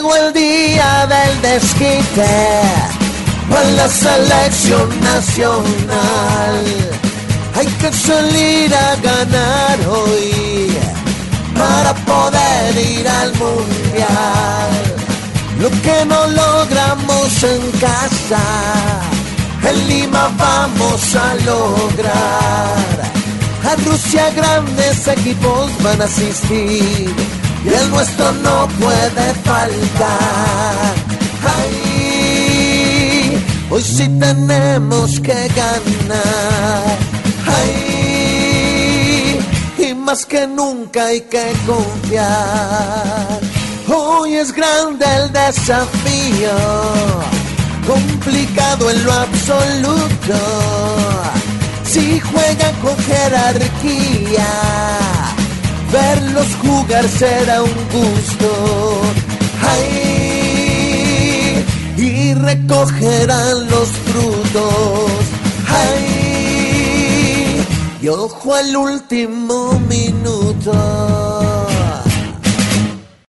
Llegó el día del desquite con la selección nacional. Hay que salir a ganar hoy para poder ir al mundial. Lo que no logramos en casa, en Lima vamos a lograr. A Rusia grandes equipos van a asistir y el nuestro no puede faltar. Ay, hoy sí tenemos que ganar. Ay, y más que nunca hay que confiar. Hoy es grande el desafío, complicado en lo absoluto. Si juegan con jerarquía jugar será un gusto. Ay, y recogerán los frutos. Ay, y ojo al último minuto.